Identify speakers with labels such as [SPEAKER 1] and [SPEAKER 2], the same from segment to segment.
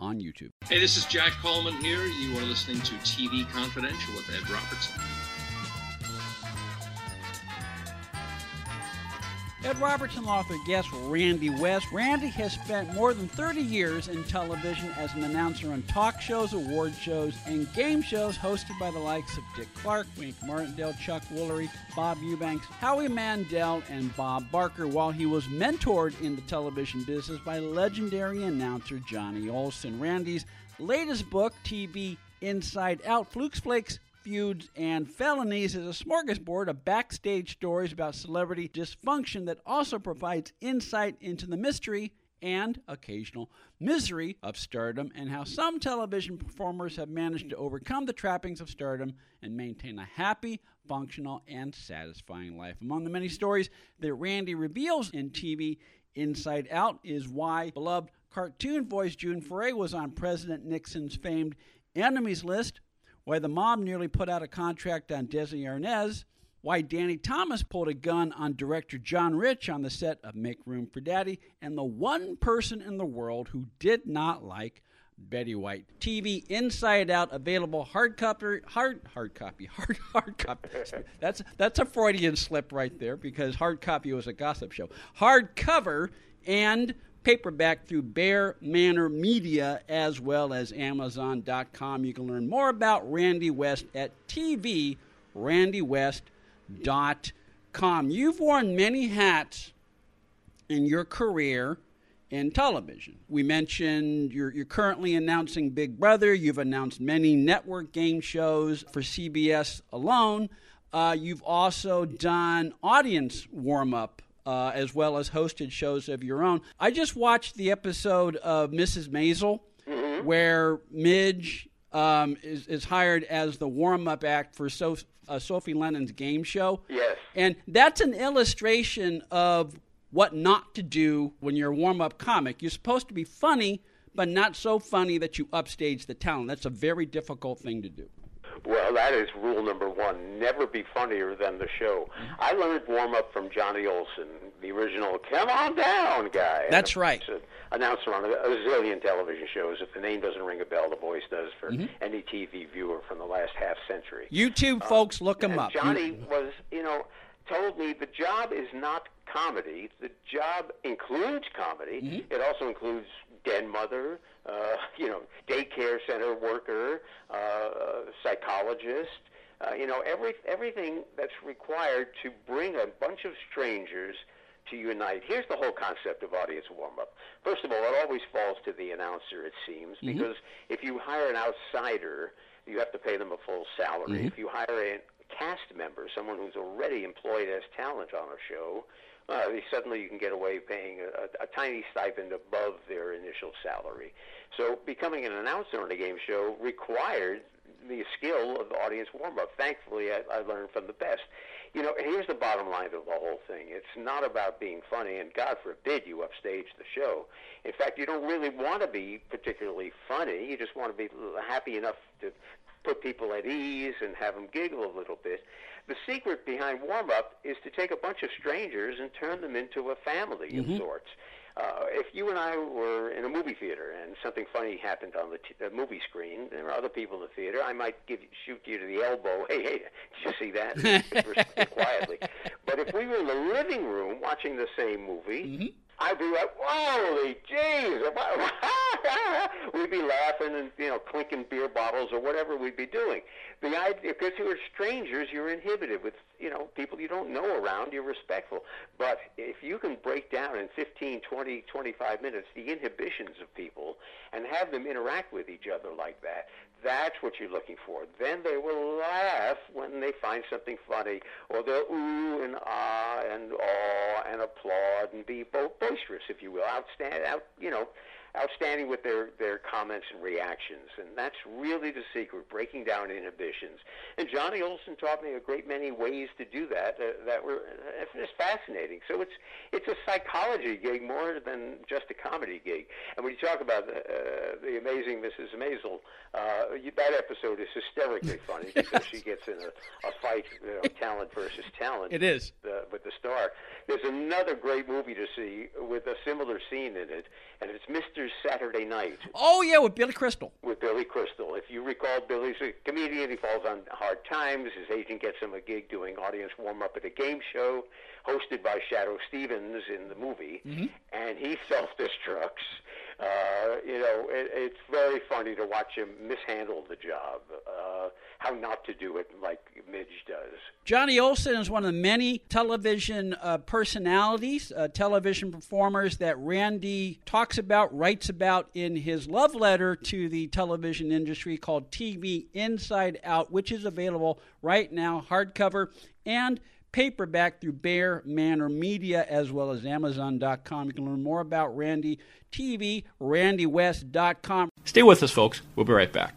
[SPEAKER 1] On YouTube.
[SPEAKER 2] Hey, this is Jack Coleman here. You are listening to TV Confidential with Ed Robertson.
[SPEAKER 1] Ed Robertson author guest Randy West. Randy has spent more than 30 years in television as an announcer on talk shows, award shows, and game shows hosted by the likes of Dick Clark, Wink Martindale, Chuck Woolery, Bob Eubanks, Howie Mandel, and Bob Barker, while he was mentored in the television business by legendary announcer Johnny Olson. Randy's latest book, TV Inside Out, Flukes Flakes feuds, and felonies is a smorgasbord of backstage stories about celebrity dysfunction that also provides insight into the mystery and occasional misery of stardom and how some television performers have managed to overcome the trappings of stardom and maintain a happy, functional, and satisfying life. Among the many stories that Randy reveals in TV Inside Out is why beloved cartoon voice June Foray was on President Nixon's famed enemies list why the mob nearly put out a contract on Desi Arnaz, why Danny Thomas pulled a gun on director John Rich on the set of Make Room for Daddy, and the one person in the world who did not like Betty White. TV Inside Out available hard copy, hard hard copy, hard hard copy. That's that's a Freudian slip right there because hard copy was a gossip show. Hardcover and paperback through Bear Manor Media as well as Amazon.com. You can learn more about Randy West at TVRandyWest.com. You've worn many hats in your career in television. We mentioned you're, you're, currently announcing Big Brother. You've announced many network game shows for CBS alone. Uh, you've also done audience warm up uh, as well as hosted shows of your own. I just watched the episode of Mrs. Maisel mm-hmm. where Midge um, is, is hired as the warm up act for so- uh, Sophie Lennon's game show.
[SPEAKER 3] Yes.
[SPEAKER 1] And that's an illustration of what not to do when you're a warm up comic. You're supposed to be funny, but not so funny that you upstage the talent. That's a very difficult thing to do.
[SPEAKER 3] Well, that is rule number one. Never be funnier than the show. Mm-hmm. I learned warm up from Johnny Olson, the original "Come on down" guy.
[SPEAKER 1] That's right.
[SPEAKER 3] Announcer on a, a zillion television shows. If the name doesn't ring a bell, the voice does for mm-hmm. any TV viewer from the last half century.
[SPEAKER 1] YouTube um, folks, look him up.
[SPEAKER 3] Johnny mm-hmm. was, you know, told me the job is not comedy. The job includes comedy. Mm-hmm. It also includes den mother, uh, you know, daycare center worker, uh, psychologist, uh, you know, every, everything that's required to bring a bunch of strangers to unite. Here's the whole concept of audience warm up. First of all, it always falls to the announcer, it seems, mm-hmm. because if you hire an outsider, you have to pay them a full salary. Mm-hmm. If you hire a cast member, someone who's already employed as talent on a show, uh, Uh, suddenly you can get away paying a, a, a tiny stipend above their initial salary. So becoming an announcer on a game show required the skill of the audience warm up. Thankfully, I, I learned from the best. You know, here's the bottom line of the whole thing. It's not about being funny, and God forbid you upstage the show. In fact, you don't really want to be particularly funny. You just want to be happy enough to put people at ease and have them giggle a little bit. The secret behind warm up is to take a bunch of strangers and turn them into a family mm-hmm. of sorts. Uh, if you and I were in a movie theater and something funny happened on the, t- the movie screen, there are other people in the theater. I might give shoot you to the elbow. Hey, hey, did you see that? quietly. But if we were in the living room watching the same movie. Mm-hmm I'd be like, holy jeez. we'd be laughing and, you know, clinking beer bottles or whatever we'd be doing. The idea, because you're strangers, you're inhibited with, you know, people you don't know around, you're respectful. But if you can break down in 15, 20, 25 minutes the inhibitions of people and have them interact with each other like that, that's what you're looking for. Then they will laugh when they find something funny, or they'll ooh and ah and awe and applaud and be bo- boisterous, if you will, outstand, out, you know, outstanding with their their comments and reactions. And that's really the secret, breaking down inhibitions. And Johnny Olson taught me a great many ways to do that uh, that were uh, just fascinating. So it's it's a psychology gig more than just a comedy gig. And when you talk about the, uh, the amazing Mrs. Maisel, uh, you, that episode is hysterically funny because she gets in a, a fight, you know, talent versus talent.
[SPEAKER 1] It is.
[SPEAKER 3] The, with the star. There's another great movie to see with a similar scene in it, and it's Mr. Saturday Night.
[SPEAKER 1] Oh yeah, with Billy Crystal.
[SPEAKER 3] With Billy Crystal. If you recall, Billy's a comedian. He falls on hard times. His agent gets him a gig doing audience warm up at a game show hosted by Shadoe Stevens in the movie,
[SPEAKER 1] mm-hmm.
[SPEAKER 3] and he self destructs. Uh, you know, it, it's very funny to watch him mishandle the job, uh, how not to do it like Midge does.
[SPEAKER 1] Johnny Olson is one of the many television uh, personalities, uh, television performers that Randy talks about, writes about in his love letter to the television industry called TV Inside Out, which is available right now, hardcover and paperback through Bear Manor Media as well as Amazon.com. You can learn more about Randy TV, randywest.com.
[SPEAKER 4] Stay with us, folks. We'll be right back.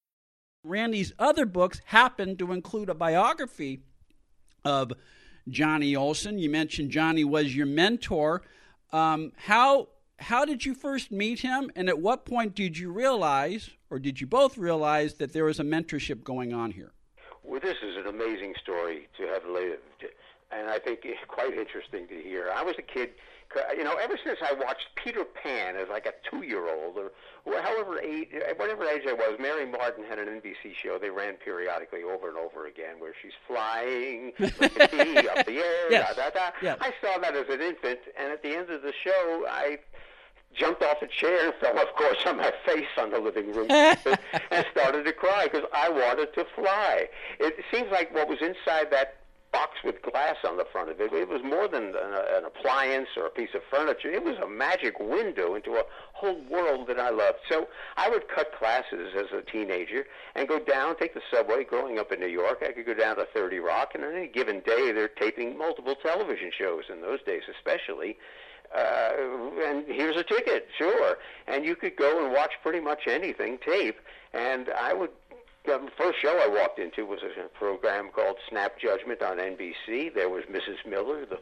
[SPEAKER 1] Randy's other books happen to include a biography of Johnny Olson. You mentioned Johnny was your mentor. Um, how how did you first meet him, and at what point did you realize, or did you both realize, that there was a mentorship going on here?
[SPEAKER 3] Well, this is an amazing story to have lived, and I think quite interesting to hear. I was a kid you know, ever since I watched Peter Pan as like a two-year-old or however age, whatever age I was, Mary Martin had an NBC show they ran periodically over and over again where she's flying a up the air.
[SPEAKER 1] Yes.
[SPEAKER 3] Da, da, da.
[SPEAKER 1] Yes.
[SPEAKER 3] I saw that as an infant, and at the end of the show, I jumped off a chair and fell, of course, on my face on the living room and started to cry because I wanted to fly. It seems like what was inside that box with glass on the front of it. It was more than an, an appliance or a piece of furniture. It was a magic window into a whole world that I loved. So I would cut classes as a teenager and go down, take the subway. Growing up in New York, I could go down to 30 Rock, and on any given day, they're taping multiple television shows in those days, especially. Uh, and here's a ticket, sure. And you could go and watch pretty much anything tape. And I would the first show I walked into was a program called Snap Judgment on NBC. There was Mrs. Miller, the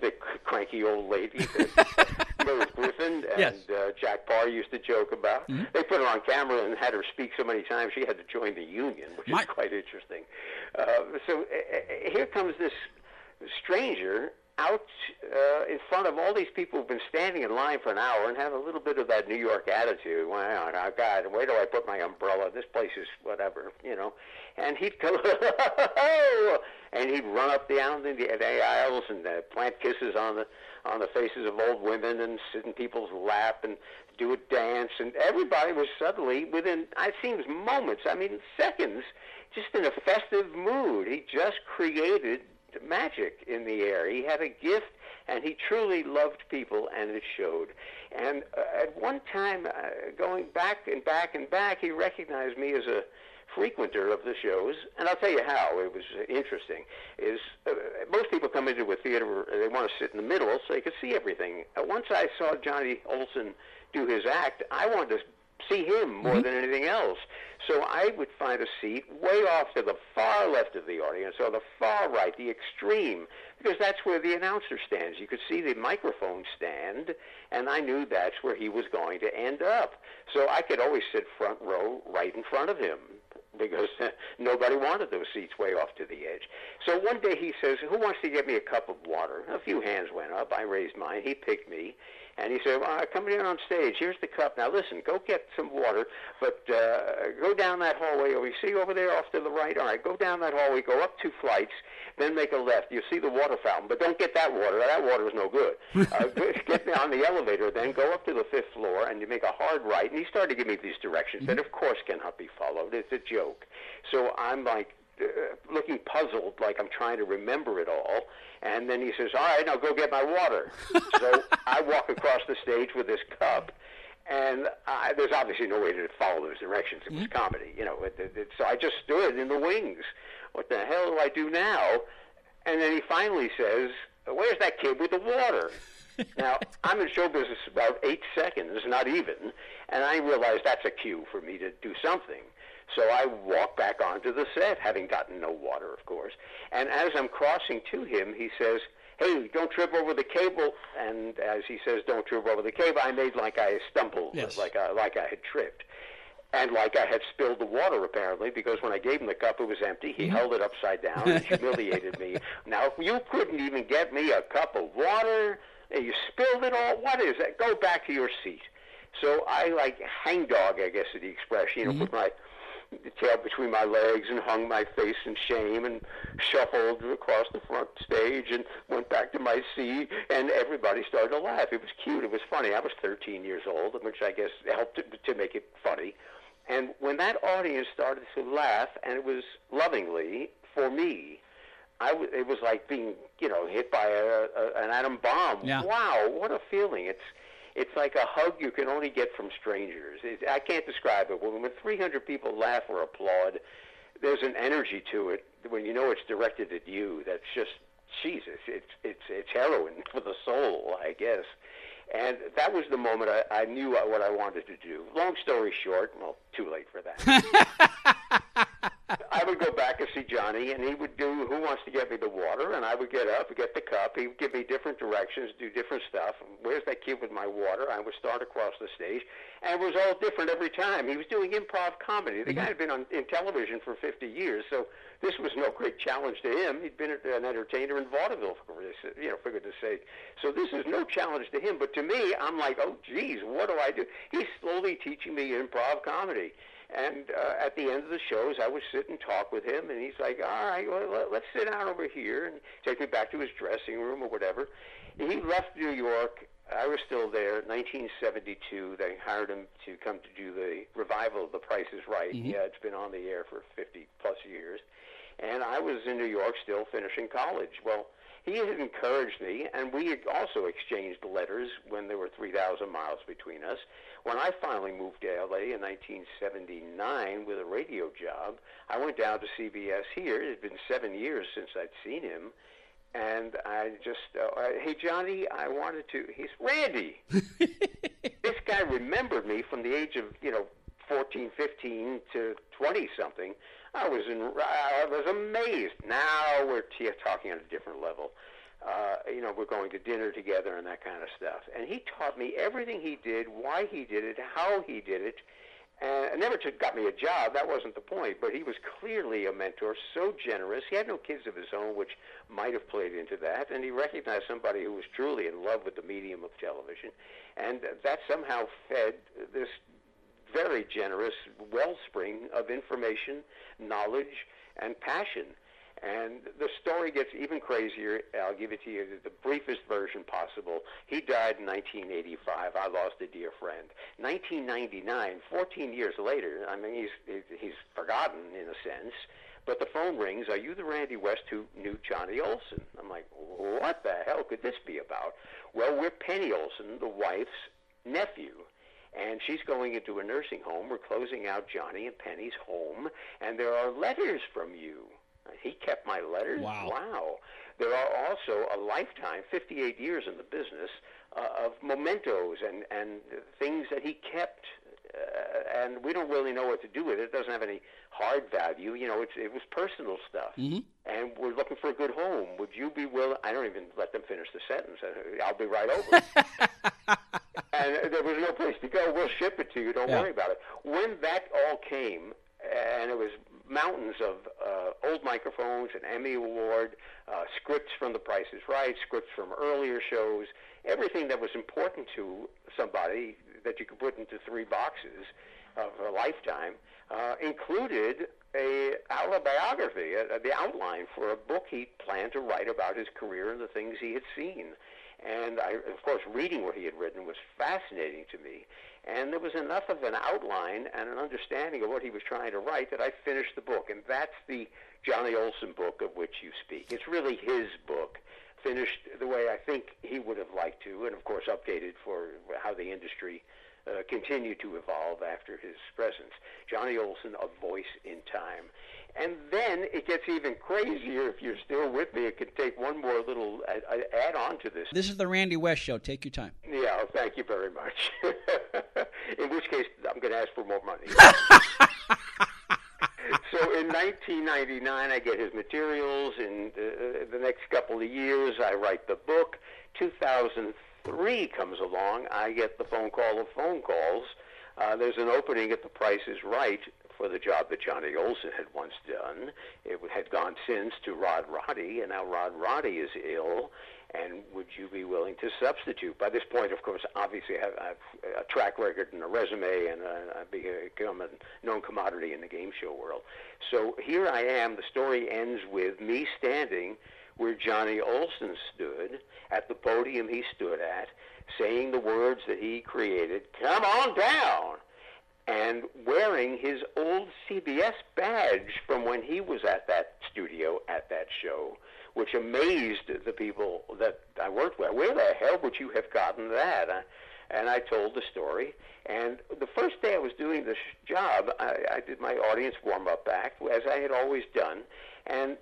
[SPEAKER 3] the cranky old lady that Merv Griffin and
[SPEAKER 1] yes.
[SPEAKER 3] uh, Jack Paar used to joke about.
[SPEAKER 1] Mm-hmm.
[SPEAKER 3] They put her on camera and had her speak so many times she had to join the union, which
[SPEAKER 1] My-
[SPEAKER 3] is quite interesting. Uh, so uh, here comes this stranger out uh, in front of all these people who've been standing in line for an hour and have a little bit of that New York attitude. Well, oh, God, where do I put my umbrella? This place is whatever, you know. And he'd come, and he'd run up down the, the aisles and uh, plant kisses on the on the faces of old women and sit in people's lap and do a dance. And everybody was suddenly within, it seems, moments. I mean, seconds, just in a festive mood. He just created magic in the air. He had a gift, and he truly loved people, and it showed. And uh, at one time, uh, going back and back and back, he recognized me as a frequenter of the shows, and I'll tell you how it was interesting. Is uh, most people come into a theater, they want to sit in the middle so they can see everything. Uh, once I saw Johnny Olson do his act, I wanted to see him more mm-hmm. than anything else. So I would find a seat way off to the far left of the audience or the far right, the extreme, because that's where the announcer stands. You could see the microphone stand, and I knew that's where he was going to end up. So I could always sit front row right in front of him because nobody wanted those seats way off to the edge. So one day he says, who wants to get me a cup of water? A few hands went up. I raised mine. He picked me. And he said, well, "Come down on stage. Here's the cup. Now listen, go get some water, but uh, go down that hallway. Over. You see over there off to the right. All right, go down that hallway. Go up two flights, then make a left. You see the water fountain, but don't get that water. That water is no good. Uh, get on the elevator, then go up to the fifth floor, and you make a hard right. And he started to give me these directions that, of course, cannot be followed. It's a joke. So I'm like uh, looking puzzled, like I'm trying to remember it all. And then he says, "All right, now go get my water." so I walk across the stage with this cup, and I, there's obviously no way to follow those directions. It was comedy, you know. It, it, it, so I just stood in the wings. What the hell do I do now? And then he finally says, "Where's that kid with the water?" now I'm in show business about eight seconds, not even, and I realize that's a cue for me to do something. So I walk back onto the set, having gotten no water, of course. And as I'm crossing to him, he says, "Hey, don't trip over the cable." And as he says, "Don't trip over the cable," I made like I stumbled,
[SPEAKER 1] Yes.
[SPEAKER 3] like I, like I had tripped. And like I had spilled the water, apparently, because when I gave him the cup, it was empty. He mm-hmm. held it upside down and humiliated me. Now, you couldn't even get me a cup of water. and You spilled it all. What is that? Go back to your seat. So I, like, hangdog, I guess is the expression, you know, mm-hmm. put my tail between my legs and hung my face in shame and shuffled across the front stage and went back to my seat and everybody started to laugh. It was cute. It was funny. I was 13 years old, which I guess helped to, to make it funny. And when that audience started to laugh, and it was lovingly for me, I w- it was like being, you know, hit by a, a, an atom bomb.
[SPEAKER 1] Yeah.
[SPEAKER 3] Wow, what a feeling! It's it's like a hug you can only get from strangers. It, I can't describe it. When, when 300 people laugh or applaud, there's an energy to it when you know it's directed at you. That's just Jesus. It's it's it's heroin for the soul, I guess. And that was the moment I, I knew what I wanted to do. Long story short, well, too late for that. I would go back and see Johnny, and he would do Who Wants to Get Me the Water, and I would get up, get the cup. He would give me different directions, do different stuff. Where's that kid with my water? I would start across the stage, and it was all different every time. He was doing improv comedy. The guy had been on in television for 50 years, so this was no great challenge to him. He'd been an entertainer in vaudeville for you know, for goodness sake. So this is no challenge to him, but to me, I'm like, oh, geez, what do I do? He's slowly teaching me improv comedy. And uh, at the end of the shows, I would sit and talk with him, and he's like, "All right, well, let- let's sit down over here," and take me back to his dressing room or whatever. He left New York. I was still there. 1972, they hired him to come to do the revival of The Price Is Right. Yeah, it's been on the air for 50 plus years, and I was in New York still finishing college. Well, he had encouraged me, and we had also exchanged letters when there were 3,000 miles between us. When I finally moved to LA in 1979 with a radio job, I went down to CBS here. It had been seven years since I'd seen him. And I just, uh, uh, hey, Johnny, I wanted to, he's, Randy! this guy remembered me from the age of, you know, 14, 15 to 20 something. I was in, I was amazed. Now we're t- talking on a different level. Uh, you know, we're going to dinner together and that kind of stuff. And he taught me everything he did, why he did it, how he did it. And never took, got me a job. That wasn't the point. But he was clearly a mentor, so generous. He had no kids of his own, which might have played into that. And he recognized somebody who was truly in love with the medium of television. And that somehow fed this generous wellspring of information, knowledge, and passion. And the story gets even crazier. I'll give it to you the briefest version possible. He died in 1985. I lost a dear friend. 1999, 14 years later, I mean, he's, he's forgotten in a sense, but the phone rings. Are you the Randy West who knew Johnny Olson? I'm like, what the hell could this be about? Well, we're Penny Olson, the wife's nephew and she's going into a nursing home. We're closing out Johnny and Penny's home, and there are letters from you. He kept my letters.
[SPEAKER 1] Wow.
[SPEAKER 3] Wow. There are also a lifetime, 58 years in the business, uh, of mementos and and things that he kept. Uh, and we don't really know what to do with it. It doesn't have any hard value. You know, it's, it was personal stuff.
[SPEAKER 1] Mhm.
[SPEAKER 3] And we're looking for a good home. Would you be willing? I don't even let them finish the sentence. I'll be right over. and there was no place to go. We'll ship it to you. Don't
[SPEAKER 1] Yeah.
[SPEAKER 3] worry about it. When that all came, and it was mountains of uh, old microphones, an Emmy Award, uh, scripts from The Price is Right, scripts from earlier shows, everything that was important to somebody that you could put into three boxes of a lifetime uh, included a autobiography, a, a, the outline for a book he planned to write about his career and the things he had seen. And I, of course, reading what he had written was fascinating to me. And there was enough of an outline and an understanding of what he was trying to write that I finished the book. And that's the Johnny Olson book of which you speak. It's really his book, finished the way I think he would have liked to, and of course updated for how the industry uh, continued to evolve after his presence. Johnny Olson, A Voice in Time. And then it gets even crazier if you're still with me. It could take one more little uh, uh, add on to this.
[SPEAKER 1] This is the Randy West Show. Take your time.
[SPEAKER 3] Yeah, oh, thank you very much. in which case, I'm going to ask for more money. so in 1999, I get his materials. In the, the next couple of years, I write the book. 2003 comes along. I get the phone call of phone calls. Uh, there's an opening at The Price is Right for the job that Johnny Olson had once done. It had gone since to Rod Roddy, and now Rod Roddy is ill. And would you be willing to substitute? By this point, of course, obviously, I have, I have a track record and a resume, and uh, I've become a known commodity in the game show world. So here I am. The story ends with me standing where Johnny Olson stood at the podium he stood at, saying the words that he created, "Come on down." and wearing his old CBS badge from when he was at that studio at that show, which amazed the people that I worked with. Where the hell would you have gotten that? Uh, and I told the story. And the first day I was doing this job, I, I did my audience warm up act, as I had always done. And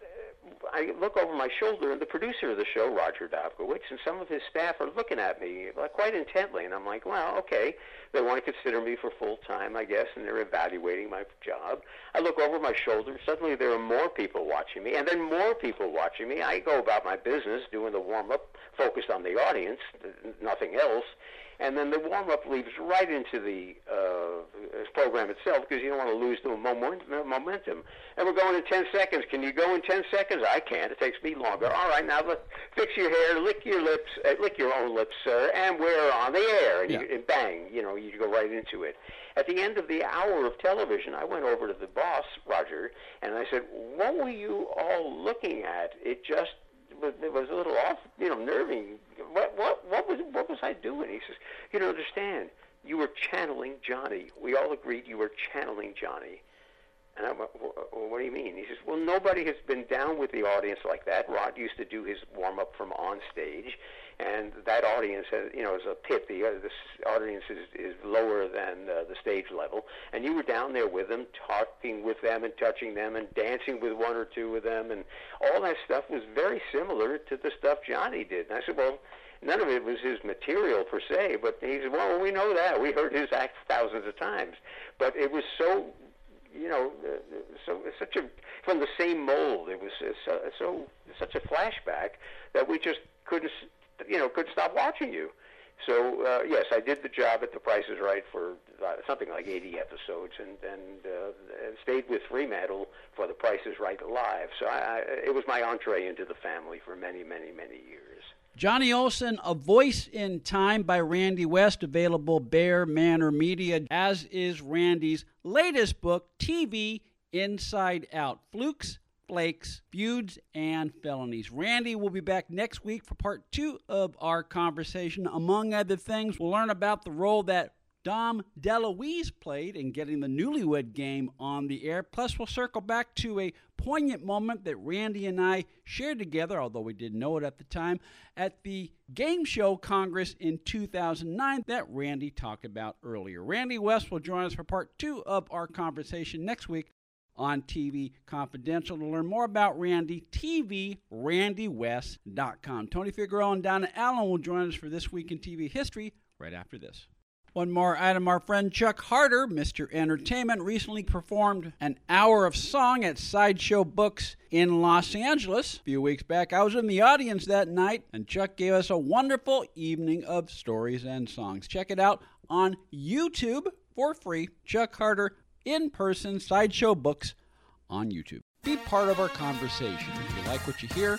[SPEAKER 3] I look over my shoulder, and the producer of the show, Roger Dobkowitz, and some of his staff are looking at me quite intently. And I'm like, well, okay, they want to consider me for full time, I guess, and they're evaluating my job. I look over my shoulder. Suddenly, there are more people watching me, and then more people watching me. I go about my business, doing the warm up, focused on the audience, nothing else and then the warm up leads right into the uh, program itself because you don't want to lose the momentum. And we're going in 10 seconds. Can you go in 10 seconds? I can't. It takes me longer. All right, now let fix your hair, lick your lips, uh, lick your own lips, sir, and we're on the air. And, yeah. you, and bang, you know, you go right into it. At the end of the hour of television, I went over to the boss, Roger, and I said, "What were you all looking at? It just it was a little off, you know, nerving. What what what was what was I doing? He says, you don't understand. You were channeling Johnny. We all agreed you were channeling Johnny. And I went, well, what do you mean? He says, well, nobody has been down with the audience like that. Rod used to do his warm up from on stage, and that audience, has, you know, is a pit. The, uh, this audience is, is lower than uh, the stage level, and you were down there with them, talking with them and touching them and dancing with one or two of them, and all that stuff was very similar to the stuff Johnny did. And I said, well, none of it was his material per se, but he said, well, we know that. We heard his act thousands of times, but it was so you know, uh, so such a from the same mold. It was so, so such a flashback that we just couldn't you know, couldn't stop watching you. So uh, yes, I did the job at The Price is Right for uh, something like 80 episodes, and and, uh, and stayed with Fremantle for The Price is Right live. So I, I, it was my entree into the family for many, many, many years.
[SPEAKER 1] Johnny Olson, A Voice in Time by Randy West, available Bear Manor Media, as is Randy's latest book, TV Inside Out. Flukes flakes, feuds, and felonies. Randy will be back next week for part two of our conversation. Among other things, we'll learn about the role that Dom DeLuise played in getting the newlywed game on the air. Plus, we'll circle back to a poignant moment that Randy and I shared together, although we didn't know it at the time, at the Game Show Congress in 2009 that Randy talked about earlier. Randy West will join us for part two of our conversation next week on TV Confidential. To learn more about Randy, TVRandyWest.com. Tony Figueroa and Donna Allen will join us for This Week in TV History right after this. One more item our friend Chuck Harder, Mr. Entertainment, recently performed an hour of song at Sideshow Books in Los Angeles a few weeks back. I was in the audience that night, and Chuck gave us a wonderful evening of stories and songs. Check it out on YouTube for free. Chuck Harder in person sideshow books on YouTube. Be part of our conversation. If you like what you hear,